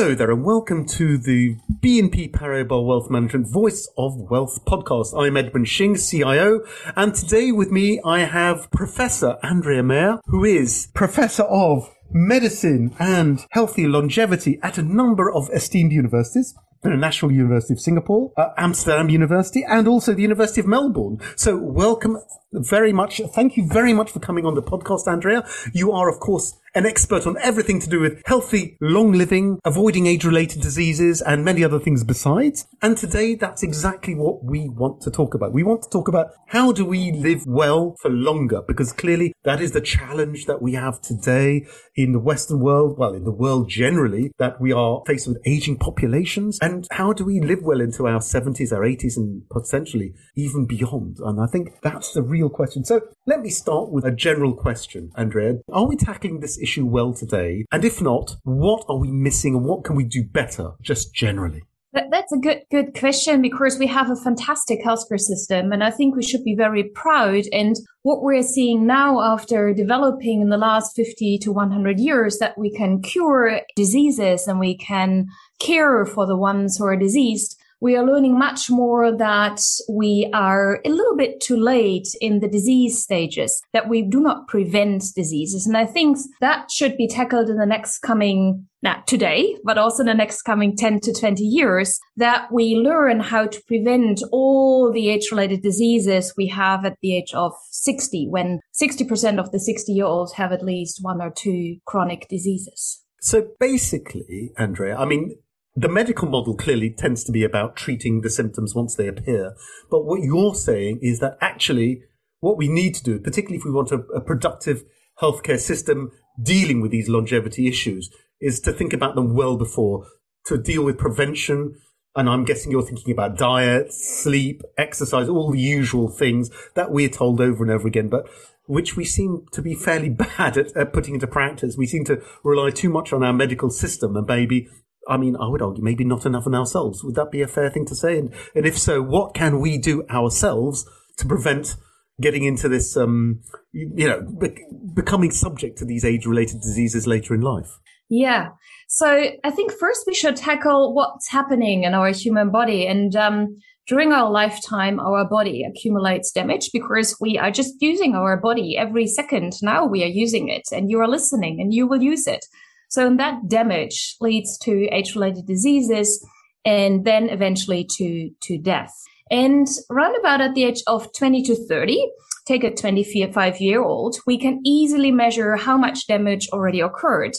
Hello there and welcome to the BNP Paribas Wealth Management Voice of Wealth podcast. I'm Edmund Shing, CIO, and today with me I have Professor Andrea Maier, who is Professor of Medicine and Healthy Longevity at a number of esteemed universities. The National University of Singapore, uh, Amsterdam University, and also the University of Melbourne. So welcome very much. Thank you very much for coming on the podcast, Andrea. You are, of course, an expert on everything to do with healthy, long living, avoiding age related diseases, and many other things besides. And today, that's exactly what we want to talk about. We want to talk about how do we live well for longer? Because clearly that is the challenge that we have today in the Western world, well, in the world generally, that we are faced with aging populations. And how do we live well into our 70s, our 80s, and potentially even beyond? And I think that's the real question. So let me start with a general question, Andrea. Are we tackling this issue well today? And if not, what are we missing and what can we do better just generally? That's a good good question because we have a fantastic healthcare system, and I think we should be very proud. And what we're seeing now, after developing in the last fifty to one hundred years, that we can cure diseases and we can care for the ones who are diseased we are learning much more that we are a little bit too late in the disease stages, that we do not prevent diseases. And I think that should be tackled in the next coming not today, but also in the next coming 10 to 20 years, that we learn how to prevent all the age related diseases we have at the age of 60, when 60% of the 60 year olds have at least one or two chronic diseases. So basically, Andrea, I mean, the medical model clearly tends to be about treating the symptoms once they appear. But what you're saying is that actually what we need to do, particularly if we want a, a productive healthcare system dealing with these longevity issues, is to think about them well before, to deal with prevention. And I'm guessing you're thinking about diet, sleep, exercise, all the usual things that we're told over and over again, but which we seem to be fairly bad at, at putting into practice. We seem to rely too much on our medical system and maybe I mean, I would argue maybe not enough on ourselves. Would that be a fair thing to say? And, and if so, what can we do ourselves to prevent getting into this, um, you know, be- becoming subject to these age related diseases later in life? Yeah. So I think first we should tackle what's happening in our human body. And um, during our lifetime, our body accumulates damage because we are just using our body every second. Now we are using it and you are listening and you will use it. So that damage leads to age-related diseases and then eventually to, to death. And round about at the age of 20 to 30, take a 25 year old, we can easily measure how much damage already occurred.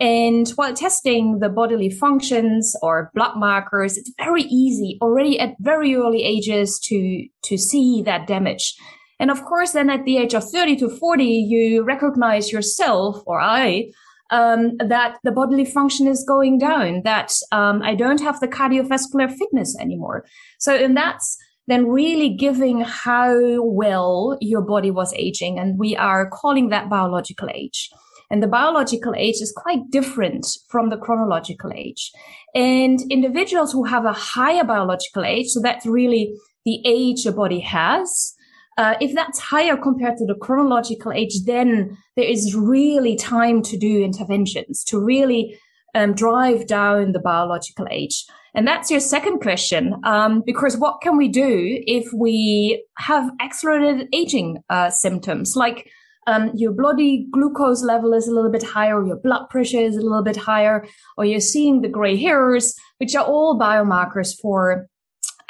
And while testing the bodily functions or blood markers, it's very easy already at very early ages to, to see that damage. And of course, then at the age of 30 to 40, you recognize yourself or I um, that the bodily function is going down, that um, I don't have the cardiovascular fitness anymore. So, and that's then really giving how well your body was aging. And we are calling that biological age. And the biological age is quite different from the chronological age. And individuals who have a higher biological age, so that's really the age your body has, uh, if that's higher compared to the chronological age, then there is really time to do interventions to really um, drive down the biological age. And that's your second question, um, because what can we do if we have accelerated aging uh, symptoms, like um, your bloody glucose level is a little bit higher, your blood pressure is a little bit higher, or you're seeing the gray hairs, which are all biomarkers for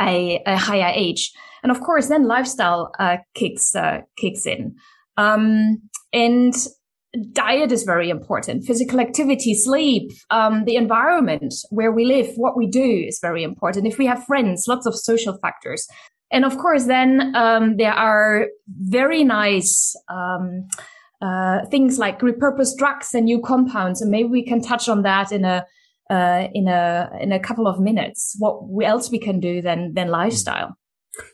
a, a higher age. And of course, then lifestyle uh, kicks uh, kicks in. Um, and diet is very important. Physical activity, sleep, um, the environment where we live, what we do is very important. If we have friends, lots of social factors. And of course, then um, there are very nice um, uh, things like repurposed drugs and new compounds, and maybe we can touch on that in a uh, in a in a couple of minutes. What else we can do than than lifestyle?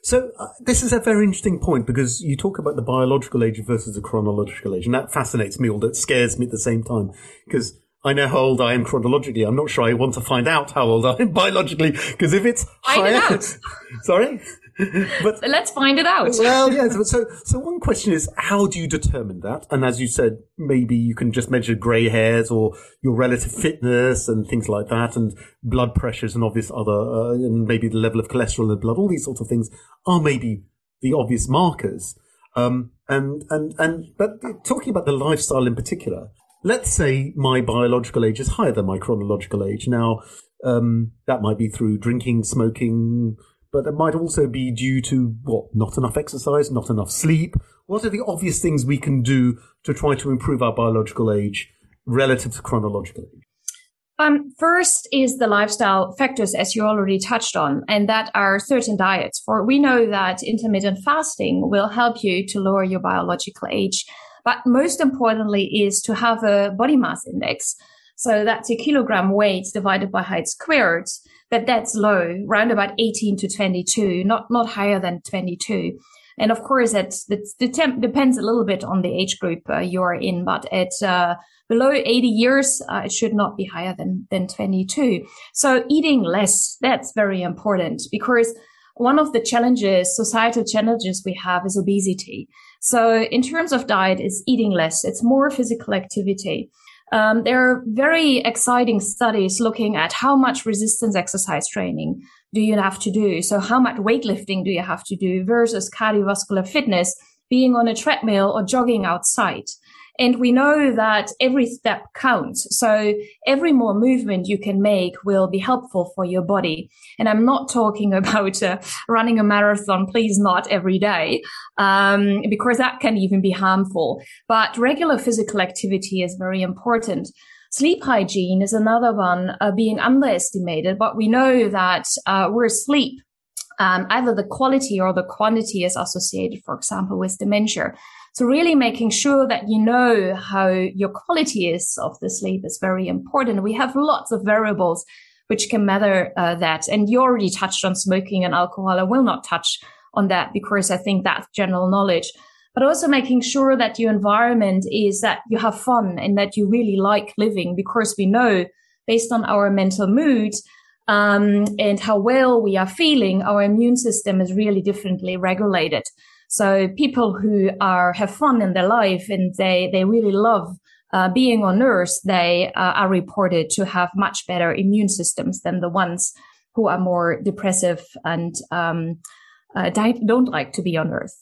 So uh, this is a very interesting point because you talk about the biological age versus the chronological age, and that fascinates me. All that scares me at the same time because I know how old I am chronologically. I'm not sure I want to find out how old I am biologically because if it's find higher, it out. sorry. but let's find it out. well, yeah. So, so one question is, how do you determine that? And as you said, maybe you can just measure grey hairs or your relative fitness and things like that, and blood pressures and obvious other, uh, and maybe the level of cholesterol in the blood. All these sorts of things are maybe the obvious markers. Um, and and and but talking about the lifestyle in particular, let's say my biological age is higher than my chronological age. Now, um, that might be through drinking, smoking, but it might also be due to what? Not enough exercise, not enough sleep. What are the obvious things we can do to try to improve our biological age relative to chronological age? Um, first is the lifestyle factors, as you already touched on, and that are certain diets. For we know that intermittent fasting will help you to lower your biological age, but most importantly is to have a body mass index. So that's a kilogram weight divided by height squared that that's low, around about 18 to 22, not, not higher than 22. And of course, it depends a little bit on the age group uh, you're in, but at uh, below 80 years, uh, it should not be higher than, than 22. So eating less, that's very important because one of the challenges, societal challenges we have is obesity. So in terms of diet, it's eating less. It's more physical activity. Um, there are very exciting studies looking at how much resistance exercise training do you have to do? So how much weightlifting do you have to do versus cardiovascular fitness, being on a treadmill or jogging outside? And we know that every step counts. So every more movement you can make will be helpful for your body. And I'm not talking about uh, running a marathon, please not every day, um, because that can even be harmful. But regular physical activity is very important. Sleep hygiene is another one uh, being underestimated, but we know that uh, we're asleep. Um, either the quality or the quantity is associated, for example, with dementia. So really making sure that you know how your quality is of the sleep is very important. We have lots of variables which can matter uh, that. And you already touched on smoking and alcohol. I will not touch on that because I think that's general knowledge. But also making sure that your environment is that you have fun and that you really like living because we know based on our mental mood um, and how well we are feeling, our immune system is really differently regulated. So people who are have fun in their life and they they really love uh, being on Earth, they uh, are reported to have much better immune systems than the ones who are more depressive and um, uh, don't like to be on Earth.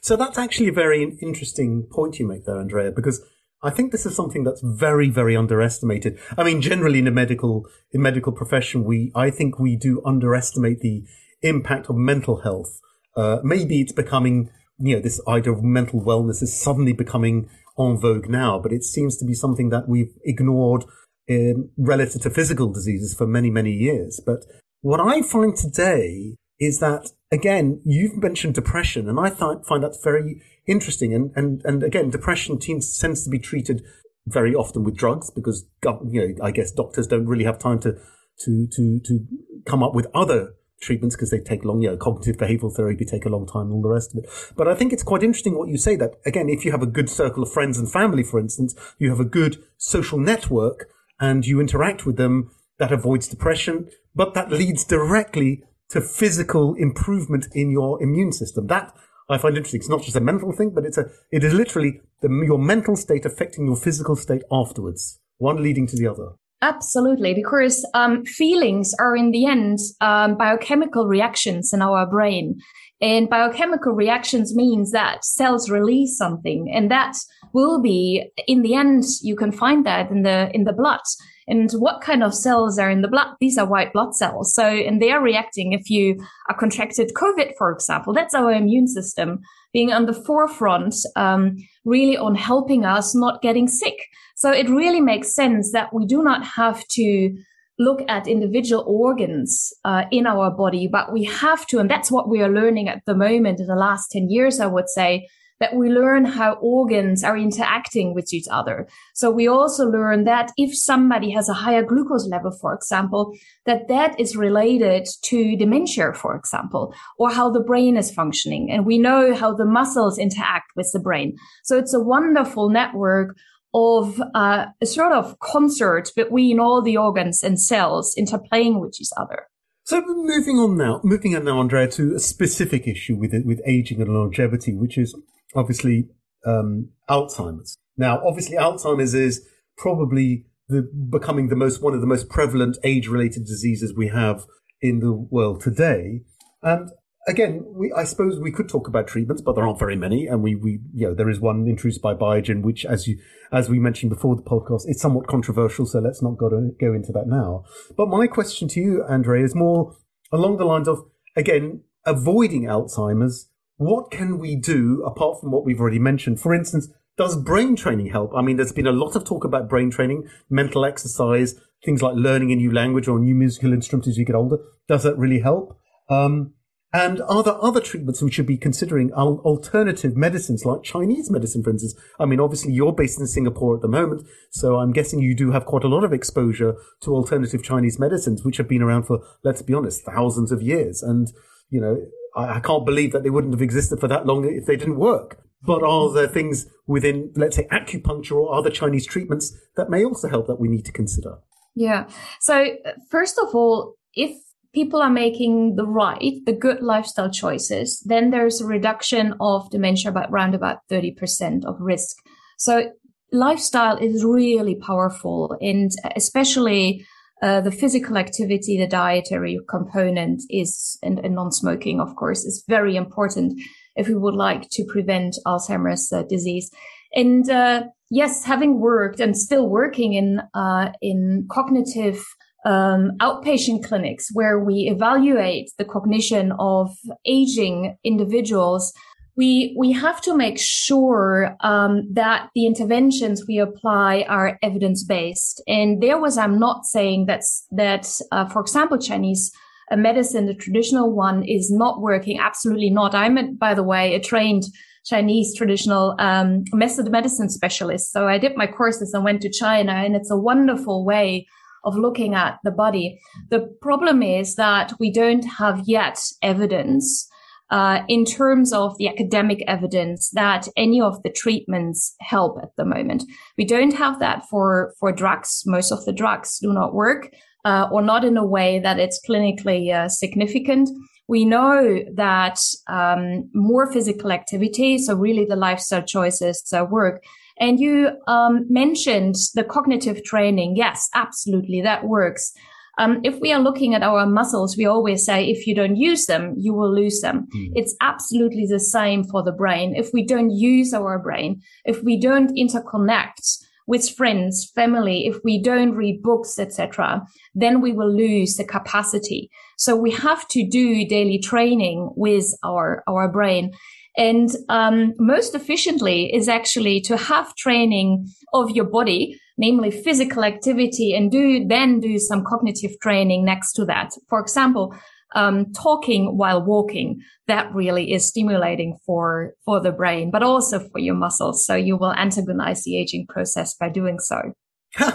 So that's actually a very interesting point you make there, Andrea, because I think this is something that's very, very underestimated. I mean, generally in the medical in medical profession, we I think we do underestimate the impact of mental health uh, maybe it's becoming, you know, this idea of mental wellness is suddenly becoming en vogue now, but it seems to be something that we've ignored in relative to physical diseases for many, many years. But what I find today is that, again, you've mentioned depression, and I th- find that very interesting. And, and, and again, depression tends, tends to be treated very often with drugs because, you know, I guess doctors don't really have time to, to, to, to come up with other treatments because they take long, you know, cognitive behavioral therapy take a long time and all the rest of it. But I think it's quite interesting what you say that again, if you have a good circle of friends and family, for instance, you have a good social network and you interact with them, that avoids depression, but that leads directly to physical improvement in your immune system. That I find interesting. It's not just a mental thing, but it's a, it is literally the, your mental state affecting your physical state afterwards, one leading to the other. Absolutely, because um, feelings are in the end um, biochemical reactions in our brain. And biochemical reactions means that cells release something, and that will be in the end. You can find that in the in the blood. And what kind of cells are in the blood? These are white blood cells. So, and they are reacting if you are contracted COVID, for example. That's our immune system being on the forefront, um, really on helping us not getting sick. So it really makes sense that we do not have to look at individual organs uh, in our body, but we have to, and that's what we are learning at the moment in the last 10 years, I would say, that we learn how organs are interacting with each other. So we also learn that if somebody has a higher glucose level, for example, that that is related to dementia, for example, or how the brain is functioning. And we know how the muscles interact with the brain. So it's a wonderful network of uh, a sort of concert between all the organs and cells interplaying with each other. So moving on now, moving on now, Andrea, to a specific issue with with aging and longevity, which is obviously um, Alzheimer's. Now, obviously, Alzheimer's is probably the, becoming the most one of the most prevalent age-related diseases we have in the world today. And again, we, I suppose we could talk about treatments, but there aren't very many. And we, we, you know, there is one introduced by Biogen, which, as you, as we mentioned before the podcast, it's somewhat controversial. So let's not go, to, go into that now. But my question to you, Andre, is more along the lines of, again, avoiding Alzheimer's. What can we do apart from what we've already mentioned? For instance, does brain training help? I mean, there's been a lot of talk about brain training, mental exercise, things like learning a new language or a new musical instrument as you get older. Does that really help? Um, and are there other treatments we should be considering alternative medicines like Chinese medicine, for instance? I mean, obviously you're based in Singapore at the moment, so I'm guessing you do have quite a lot of exposure to alternative Chinese medicines, which have been around for, let's be honest, thousands of years. And, you know, I, I can't believe that they wouldn't have existed for that long if they didn't work. But are there things within, let's say, acupuncture or other Chinese treatments that may also help that we need to consider? Yeah. So, first of all, if people are making the right, the good lifestyle choices, then there's a reduction of dementia by around about 30% of risk. So lifestyle is really powerful and especially uh, the physical activity, the dietary component is, and, and non-smoking, of course, is very important if we would like to prevent Alzheimer's uh, disease. And uh, yes, having worked and still working in uh, in cognitive um, outpatient clinics where we evaluate the cognition of aging individuals, we we have to make sure um, that the interventions we apply are evidence based. And there was I'm not saying that's that uh, for example Chinese uh, medicine, the traditional one, is not working. Absolutely not. I'm by the way a trained Chinese traditional um, method medicine specialist. So I did my courses and went to China, and it's a wonderful way of looking at the body. The problem is that we don't have yet evidence uh, in terms of the academic evidence that any of the treatments help at the moment. We don't have that for, for drugs. Most of the drugs do not work uh, or not in a way that it's clinically uh, significant. We know that um, more physical activity, so really the lifestyle choices uh, work, and you um, mentioned the cognitive training. Yes, absolutely, that works. Um, if we are looking at our muscles, we always say if you don't use them, you will lose them. Mm. It's absolutely the same for the brain. If we don't use our brain, if we don't interconnect with friends, family, if we don't read books, etc., then we will lose the capacity. So we have to do daily training with our, our brain. And um, most efficiently is actually to have training of your body, namely physical activity, and do then do some cognitive training next to that. For example, um, talking while walking that really is stimulating for for the brain, but also for your muscles. So you will antagonize the aging process by doing so.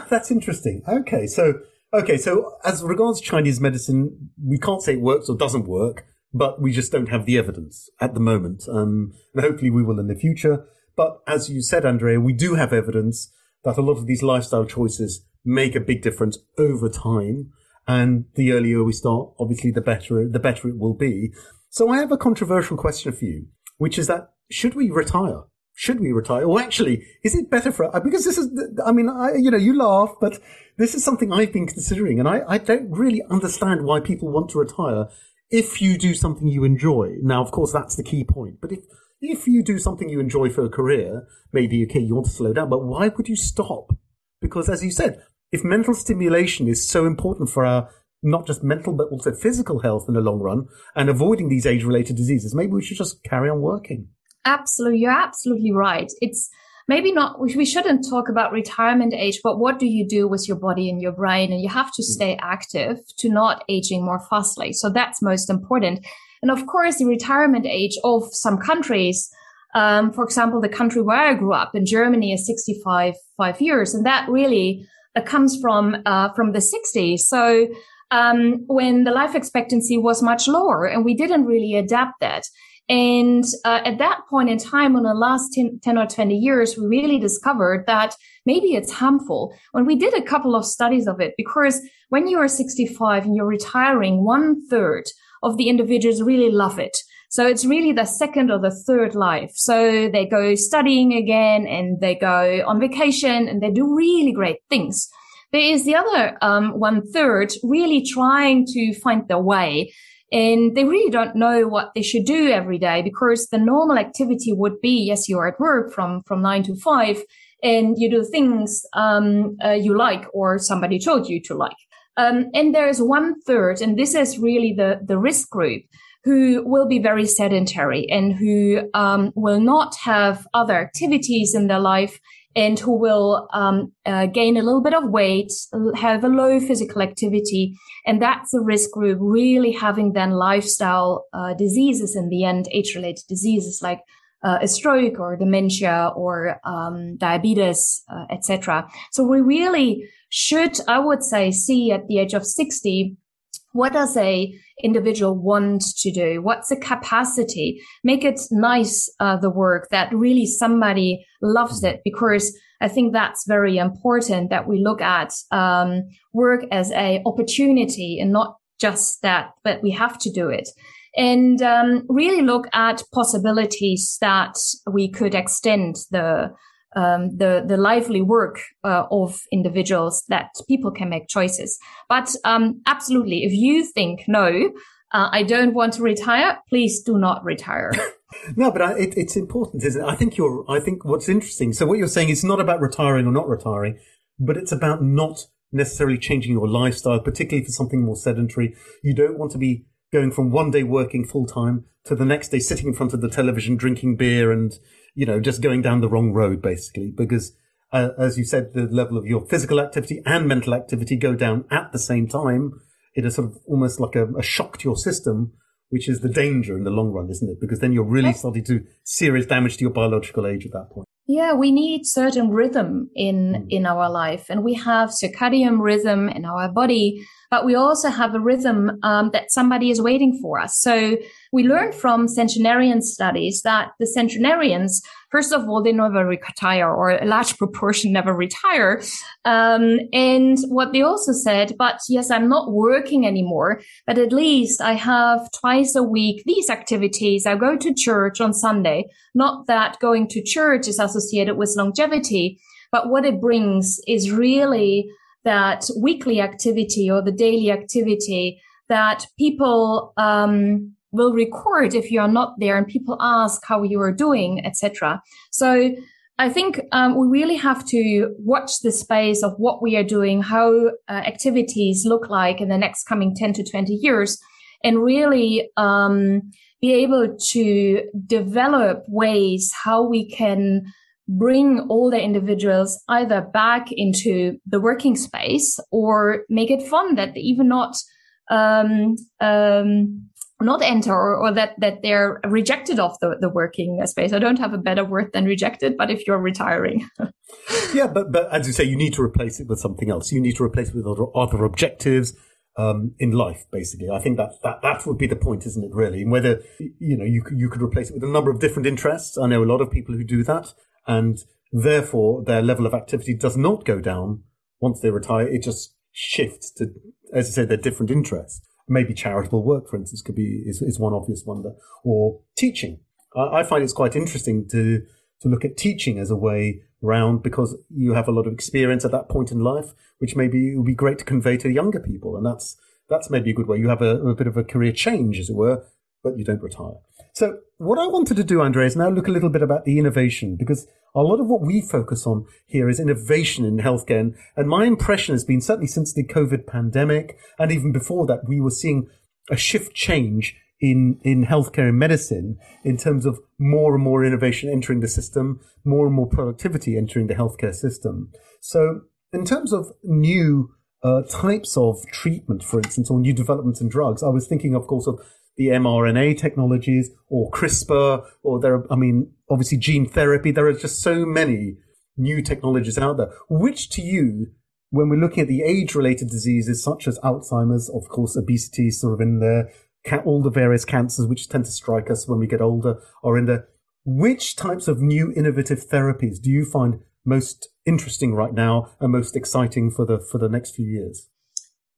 That's interesting. Okay, so okay, so as regards Chinese medicine, we can't say it works or doesn't work but we just don't have the evidence at the moment. Um, and hopefully we will in the future. But as you said, Andrea, we do have evidence that a lot of these lifestyle choices make a big difference over time. And the earlier we start, obviously, the better, the better it will be. So I have a controversial question for you, which is that should we retire? Should we retire? Or actually, is it better for, uh, because this is, I mean, I, you know, you laugh, but this is something I've been considering and I, I don't really understand why people want to retire if you do something you enjoy. Now, of course, that's the key point. But if if you do something you enjoy for a career, maybe okay, you want to slow down, but why would you stop? Because as you said, if mental stimulation is so important for our not just mental but also physical health in the long run and avoiding these age related diseases, maybe we should just carry on working. Absolutely, you're absolutely right. It's maybe not we shouldn't talk about retirement age but what do you do with your body and your brain and you have to mm. stay active to not aging more fastly so that's most important and of course the retirement age of some countries um, for example the country where i grew up in germany is 65 five years and that really uh, comes from uh, from the 60s so um, when the life expectancy was much lower and we didn't really adapt that And uh, at that point in time, in the last 10, 10, or 20 years, we really discovered that maybe it's harmful. When we did a couple of studies of it, because when you are 65 and you're retiring, one third of the individuals really love it. So it's really the second or the third life. So they go studying again and they go on vacation and they do really great things. There is the other um, one third really trying to find their way and they really don't know what they should do every day because the normal activity would be yes you're at work from from nine to five and you do things um, uh, you like or somebody told you to like um, and there's one third and this is really the the risk group who will be very sedentary and who um, will not have other activities in their life and who will um, uh, gain a little bit of weight, have a low physical activity. And that's a risk group really having then lifestyle uh, diseases in the end, age related diseases like uh, a stroke or dementia or um, diabetes, uh, etc. So we really should, I would say, see at the age of 60 what does a individual want to do? What's the capacity? Make it nice, uh, the work that really somebody loves it because I think that's very important that we look at, um, work as a opportunity and not just that, but we have to do it and um, really look at possibilities that we could extend the um, the the lively work uh, of individuals that people can make choices. But um, absolutely, if you think no, uh, I don't want to retire, please do not retire. no, but I, it, it's important, isn't it? I think you're. I think what's interesting. So what you're saying is not about retiring or not retiring, but it's about not necessarily changing your lifestyle, particularly for something more sedentary. You don't want to be going from one day working full time to the next day sitting in front of the television drinking beer and you know, just going down the wrong road, basically, because uh, as you said, the level of your physical activity and mental activity go down at the same time. It is sort of almost like a, a shock to your system, which is the danger in the long run, isn't it? Because then you're really starting to do serious damage to your biological age at that point. Yeah, we need certain rhythm in mm. in our life, and we have circadian rhythm in our body, but we also have a rhythm um, that somebody is waiting for us. So we learned from centenarian studies that the centenarians, first of all, they never retire, or a large proportion never retire. Um, and what they also said, but yes, I'm not working anymore, but at least I have twice a week these activities. I go to church on Sunday. Not that going to church is associated with longevity, but what it brings is really that weekly activity or the daily activity that people um, will record if you are not there and people ask how you are doing, etc. So I think um, we really have to watch the space of what we are doing, how uh, activities look like in the next coming 10 to 20 years, and really um, be able to develop ways how we can bring all the individuals either back into the working space or make it fun that they even not um, um, not enter or, or, that that they're rejected off the, the working space. I don't have a better word than rejected, but if you're retiring. yeah, but but as you say, you need to replace it with something else. You need to replace it with other, other objectives um, in life, basically. I think that, that that would be the point, isn't it, really? And whether, you know, you you could replace it with a number of different interests. I know a lot of people who do that and therefore their level of activity does not go down once they retire. It just shifts to, as I said, their different interests maybe charitable work, for instance, could be is, is one obvious one, or teaching. I, I, find it's quite interesting to to look at teaching as a way round because you have a lot of experience at that point in life, which maybe it would be great to convey to younger people, and that's that's maybe a good way. You have a, a bit of a career change, as it were, but you don't retire. So what I wanted to do, Andre, is now look a little bit about the innovation because a lot of what we focus on here is innovation in healthcare. And, and my impression has been certainly since the COVID pandemic and even before that, we were seeing a shift change in, in healthcare and medicine in terms of more and more innovation entering the system, more and more productivity entering the healthcare system. So in terms of new uh, types of treatment, for instance, or new developments in drugs, I was thinking, of course, of the mRNA technologies or CRISPR or there are, I mean, obviously gene therapy. There are just so many new technologies out there. Which to you, when we're looking at the age related diseases such as Alzheimer's, of course, obesity sort of in there, all the various cancers which tend to strike us when we get older are in there. Which types of new innovative therapies do you find most interesting right now and most exciting for the for the next few years?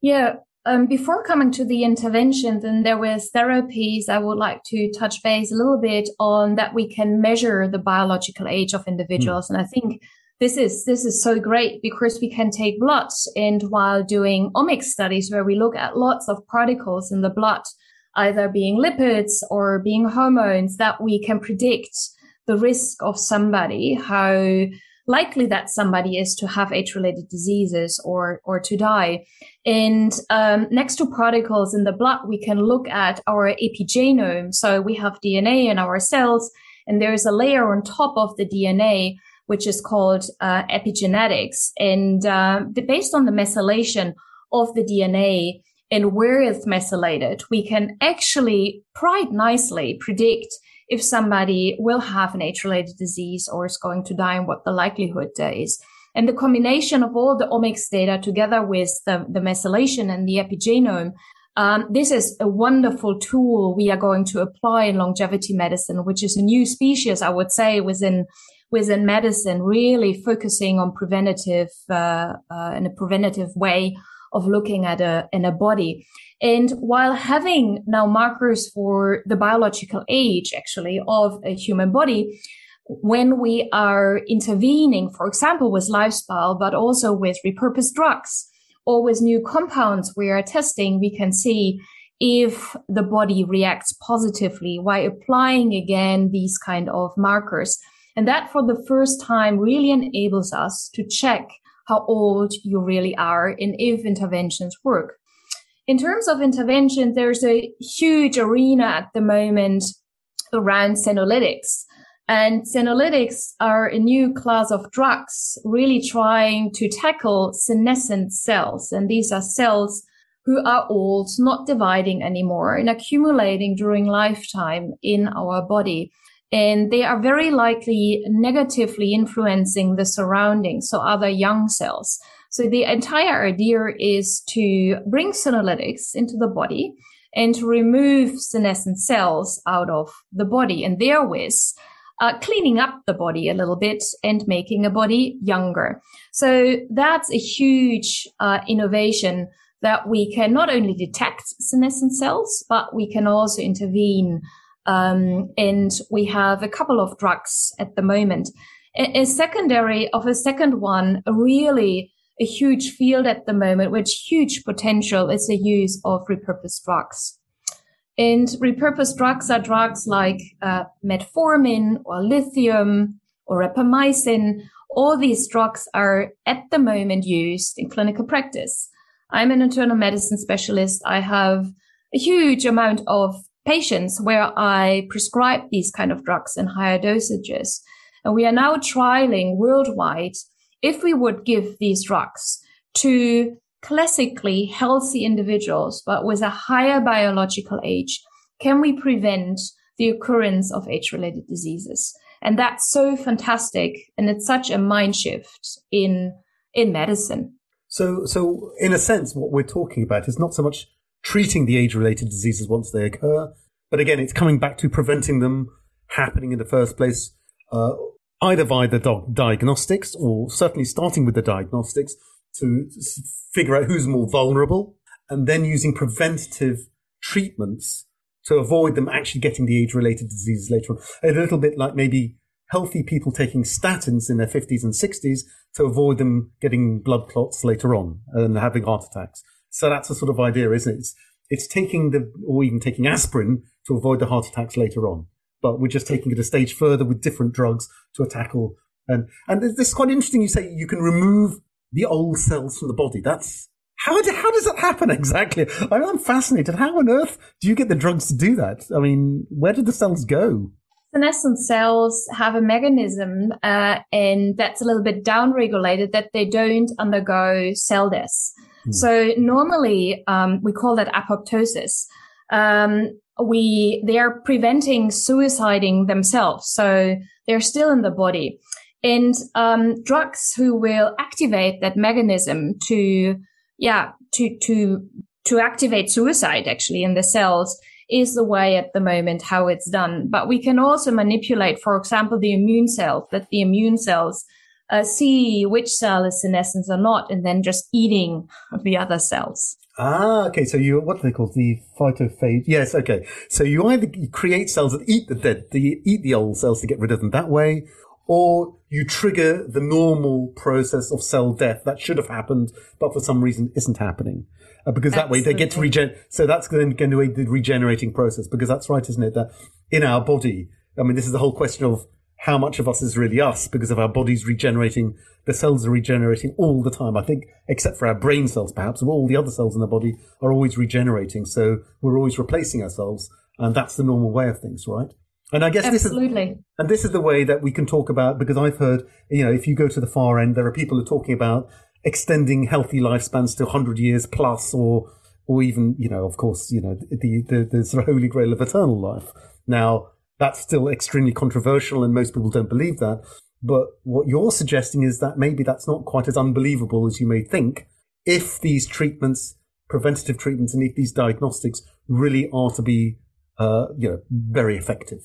Yeah, um, before coming to the intervention, then there was therapies. I would like to touch base a little bit on that we can measure the biological age of individuals, mm. and I think this is this is so great because we can take blood and while doing omics studies where we look at lots of particles in the blood, either being lipids or being hormones, that we can predict the risk of somebody, how likely that somebody is to have age-related diseases or or to die. And um, next to particles in the blood, we can look at our epigenome. So we have DNA in our cells, and there is a layer on top of the DNA which is called uh, epigenetics. And uh, based on the methylation of the DNA and where it's methylated, we can actually quite nicely predict if somebody will have an age-related disease or is going to die and what the likelihood is. And the combination of all the omics data together with the, the methylation and the epigenome, um, this is a wonderful tool we are going to apply in longevity medicine, which is a new species, I would say, within within medicine, really focusing on preventative uh, uh, in a preventative way of looking at a in a body. And while having now markers for the biological age, actually, of a human body, when we are intervening, for example, with lifestyle, but also with repurposed drugs or with new compounds we are testing, we can see if the body reacts positively while applying again these kind of markers. And that for the first time really enables us to check how old you really are and if interventions work. In terms of intervention, there's a huge arena at the moment around senolytics. And senolytics are a new class of drugs really trying to tackle senescent cells. And these are cells who are old, not dividing anymore and accumulating during lifetime in our body. And they are very likely negatively influencing the surroundings, so other young cells. So the entire idea is to bring senolytics into the body and to remove senescent cells out of the body and therewith uh, cleaning up the body a little bit and making a body younger. So that's a huge uh, innovation that we can not only detect senescent cells, but we can also intervene. Um, and we have a couple of drugs at the moment. A, a secondary of a second one, really a huge field at the moment, which huge potential is the use of repurposed drugs. And repurposed drugs are drugs like uh, metformin or lithium or rapamycin. All these drugs are at the moment used in clinical practice. I'm an internal medicine specialist. I have a huge amount of patients where I prescribe these kind of drugs in higher dosages. And we are now trialing worldwide if we would give these drugs to classically healthy individuals, but with a higher biological age, can we prevent the occurrence of age related diseases? And that's so fantastic. And it's such a mind shift in, in medicine. So, so in a sense, what we're talking about is not so much treating the age related diseases once they occur, but again, it's coming back to preventing them happening in the first place, uh, either via the diagnostics or certainly starting with the diagnostics to figure out who's more vulnerable and then using preventative treatments to avoid them actually getting the age related diseases later on. A little bit like maybe healthy people taking statins in their 50s and 60s to avoid them getting blood clots later on and having heart attacks. So that's the sort of idea, isn't it? It's, it's taking the, or even taking aspirin to avoid the heart attacks later on but we're just taking it a stage further with different drugs to tackle. And and this is quite interesting. You say you can remove the old cells from the body. That's how do, how does that happen exactly? I'm fascinated. How on earth do you get the drugs to do that? I mean, where do the cells go? Senescent cells have a mechanism, uh, and that's a little bit downregulated that they don't undergo cell death. Hmm. So normally, um, we call that apoptosis. Um, we they are preventing suiciding themselves, so they're still in the body. And um, drugs who will activate that mechanism to, yeah, to to to activate suicide actually in the cells is the way at the moment how it's done. But we can also manipulate, for example, the immune cells, that the immune cells uh, see which cell is senescent or not, and then just eating the other cells. Ah, okay. So you what are they called? The phytophage. Yes, okay. So you either create cells that eat the dead, the eat the old cells to get rid of them that way, or you trigger the normal process of cell death that should have happened, but for some reason isn't happening. Uh, because that Absolutely. way they get to regen. So that's then going to be the regenerating process. Because that's right, isn't it? That in our body, I mean, this is the whole question of how much of us is really us because of our bodies regenerating. The cells are regenerating all the time. I think, except for our brain cells, perhaps, all the other cells in the body are always regenerating. So we're always replacing ourselves. And that's the normal way of things, right? And I guess Absolutely. this is, and this is the way that we can talk about, because I've heard, you know, if you go to the far end, there are people who are talking about extending healthy lifespans to 100 years plus, or, or even, you know, of course, you know, the, the, the sort of holy grail of eternal life. Now, that's still extremely controversial and most people don't believe that. But what you're suggesting is that maybe that's not quite as unbelievable as you may think if these treatments, preventative treatments and if these diagnostics really are to be, uh, you know, very effective.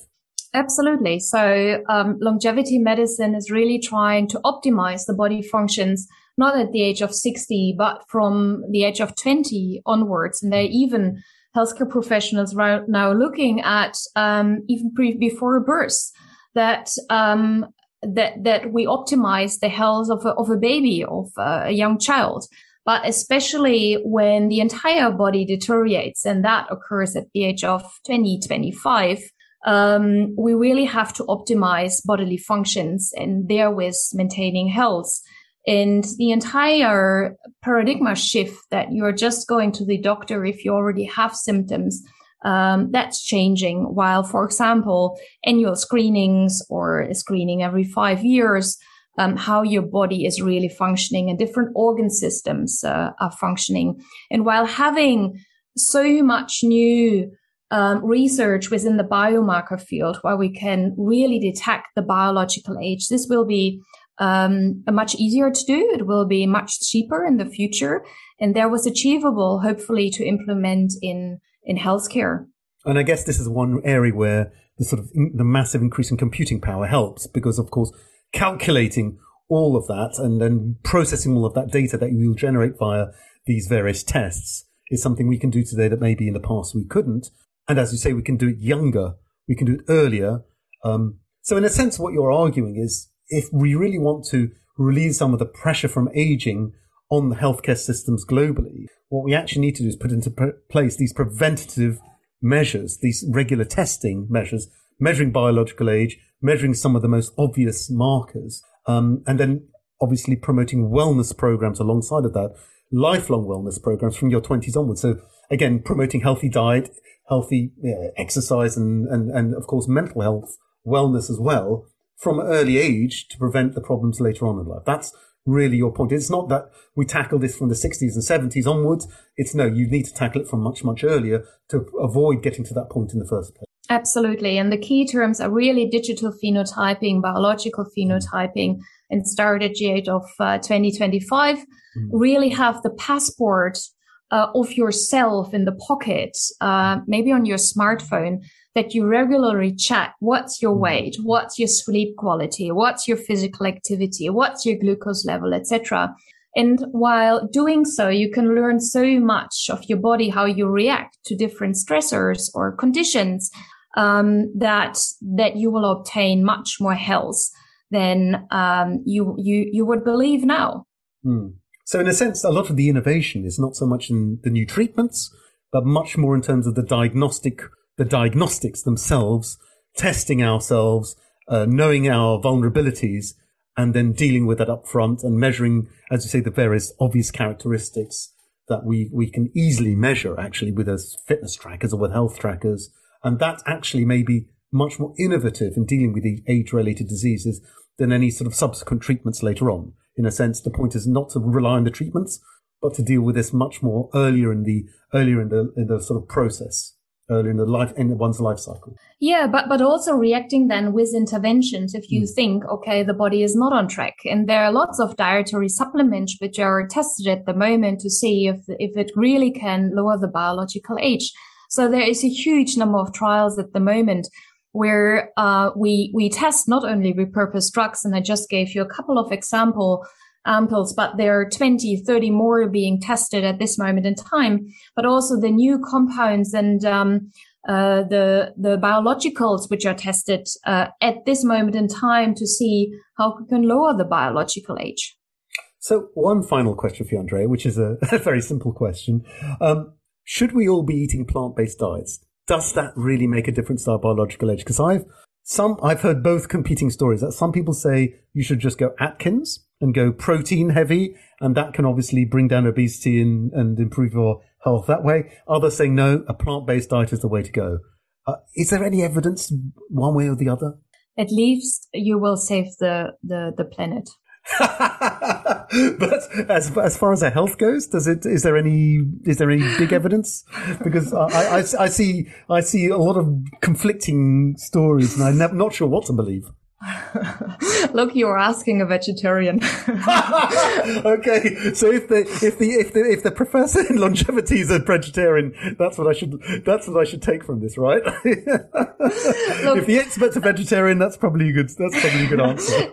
Absolutely. So um, longevity medicine is really trying to optimize the body functions, not at the age of 60, but from the age of 20 onwards. And they even healthcare professionals right now looking at um, even pre- before birth that um, that that we optimize the health of a, of a baby of a young child but especially when the entire body deteriorates and that occurs at the age of 20 25 um, we really have to optimize bodily functions and therewith maintaining health. And the entire paradigm shift that you're just going to the doctor if you already have symptoms, um, that's changing. While, for example, annual screenings or screening every five years, um, how your body is really functioning and different organ systems uh, are functioning. And while having so much new um, research within the biomarker field where we can really detect the biological age. This will be um, much easier to do. It will be much cheaper in the future, and there was achievable, hopefully, to implement in in healthcare. And I guess this is one area where the sort of the massive increase in computing power helps, because of course, calculating all of that and then processing all of that data that you will generate via these various tests is something we can do today that maybe in the past we couldn't. And as you say, we can do it younger, we can do it earlier. Um, so, in a sense, what you're arguing is if we really want to relieve some of the pressure from aging on the healthcare systems globally, what we actually need to do is put into place these preventative measures, these regular testing measures, measuring biological age, measuring some of the most obvious markers, um, and then obviously promoting wellness programs alongside of that, lifelong wellness programs from your 20s onwards. So again, promoting healthy diet, healthy uh, exercise and, and, and of course mental health, wellness as well from an early age to prevent the problems later on in life. That's really your point. It's not that we tackle this from the 60s and 70s onwards. It's no, you need to tackle it from much, much earlier to avoid getting to that point in the first place. Absolutely. And the key terms are really digital phenotyping, biological phenotyping, and start at the age of uh, 2025. Mm. Really have the passport uh, of yourself in the pocket, uh, maybe on your smartphone, that you regularly check what's your mm-hmm. weight, what's your sleep quality, what's your physical activity, what's your glucose level, etc. And while doing so, you can learn so much of your body, how you react to different stressors or conditions, um, that that you will obtain much more health than um, you you you would believe now. Mm. So, in a sense, a lot of the innovation is not so much in the new treatments, but much more in terms of the diagnostic, the diagnostics themselves, testing ourselves, uh, knowing our vulnerabilities, and then dealing with that up front and measuring, as you say, the various obvious characteristics that we, we can easily measure actually with as fitness trackers or with health trackers. And that actually may be much more innovative in dealing with the age related diseases than any sort of subsequent treatments later on in a sense, the point is not to rely on the treatments, but to deal with this much more earlier in the earlier in the in the sort of process, earlier in the life in one's life cycle. Yeah, but but also reacting then with interventions if you mm. think, okay, the body is not on track, and there are lots of dietary supplements which are tested at the moment to see if if it really can lower the biological age. So there is a huge number of trials at the moment where uh, we we test not only repurposed drugs, and I just gave you a couple of example amples, but there are 20, 30 more being tested at this moment in time, but also the new compounds and um, uh, the the biologicals which are tested uh, at this moment in time to see how we can lower the biological age. So, one final question for you, Andrea, which is a, a very simple question: um, Should we all be eating plant-based diets? Does that really make a difference to our biological age? Because I've some I've heard both competing stories. That some people say you should just go Atkins and go protein heavy, and that can obviously bring down obesity and, and improve your health that way. Others saying no, a plant based diet is the way to go. Uh, is there any evidence one way or the other? At least you will save the, the, the planet. but as as far as our health goes, does it? Is there any is there any big evidence? Because I, I, I see I see a lot of conflicting stories, and I'm not sure what to believe. Look, you are asking a vegetarian. okay, so if the if the if the if the professor in longevity is a vegetarian, that's what I should that's what I should take from this, right? Look, if the expert's a vegetarian, that's probably a good that's probably a good answer.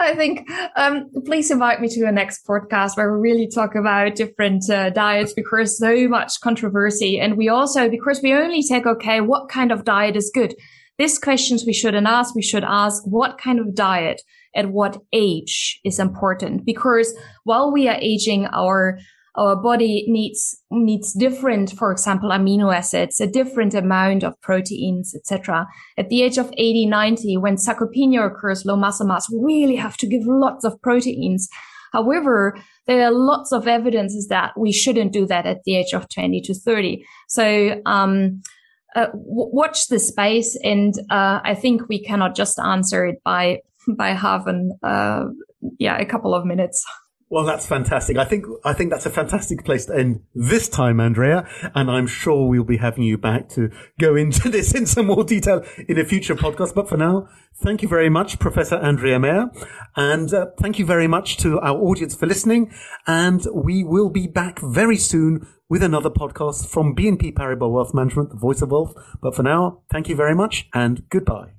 I think um, please invite me to a next podcast where we really talk about different uh, diets because so much controversy, and we also because we only take okay, what kind of diet is good these questions we shouldn't ask. We should ask what kind of diet at what age is important because while we are aging, our our body needs needs different, for example, amino acids, a different amount of proteins, etc. At the age of 80, 90, when sarcopenia occurs, low muscle mass, we really have to give lots of proteins. However, there are lots of evidences that we shouldn't do that at the age of 20 to 30. So, um, uh, w- watch the space, and uh, I think we cannot just answer it by by having uh, yeah a couple of minutes. Well, that's fantastic. I think I think that's a fantastic place to end this time, Andrea. And I'm sure we'll be having you back to go into this in some more detail in a future podcast. But for now, thank you very much, Professor Andrea Maier, and uh, thank you very much to our audience for listening. And we will be back very soon with another podcast from BNP Paribas Wealth Management, the voice of wealth. But for now, thank you very much and goodbye.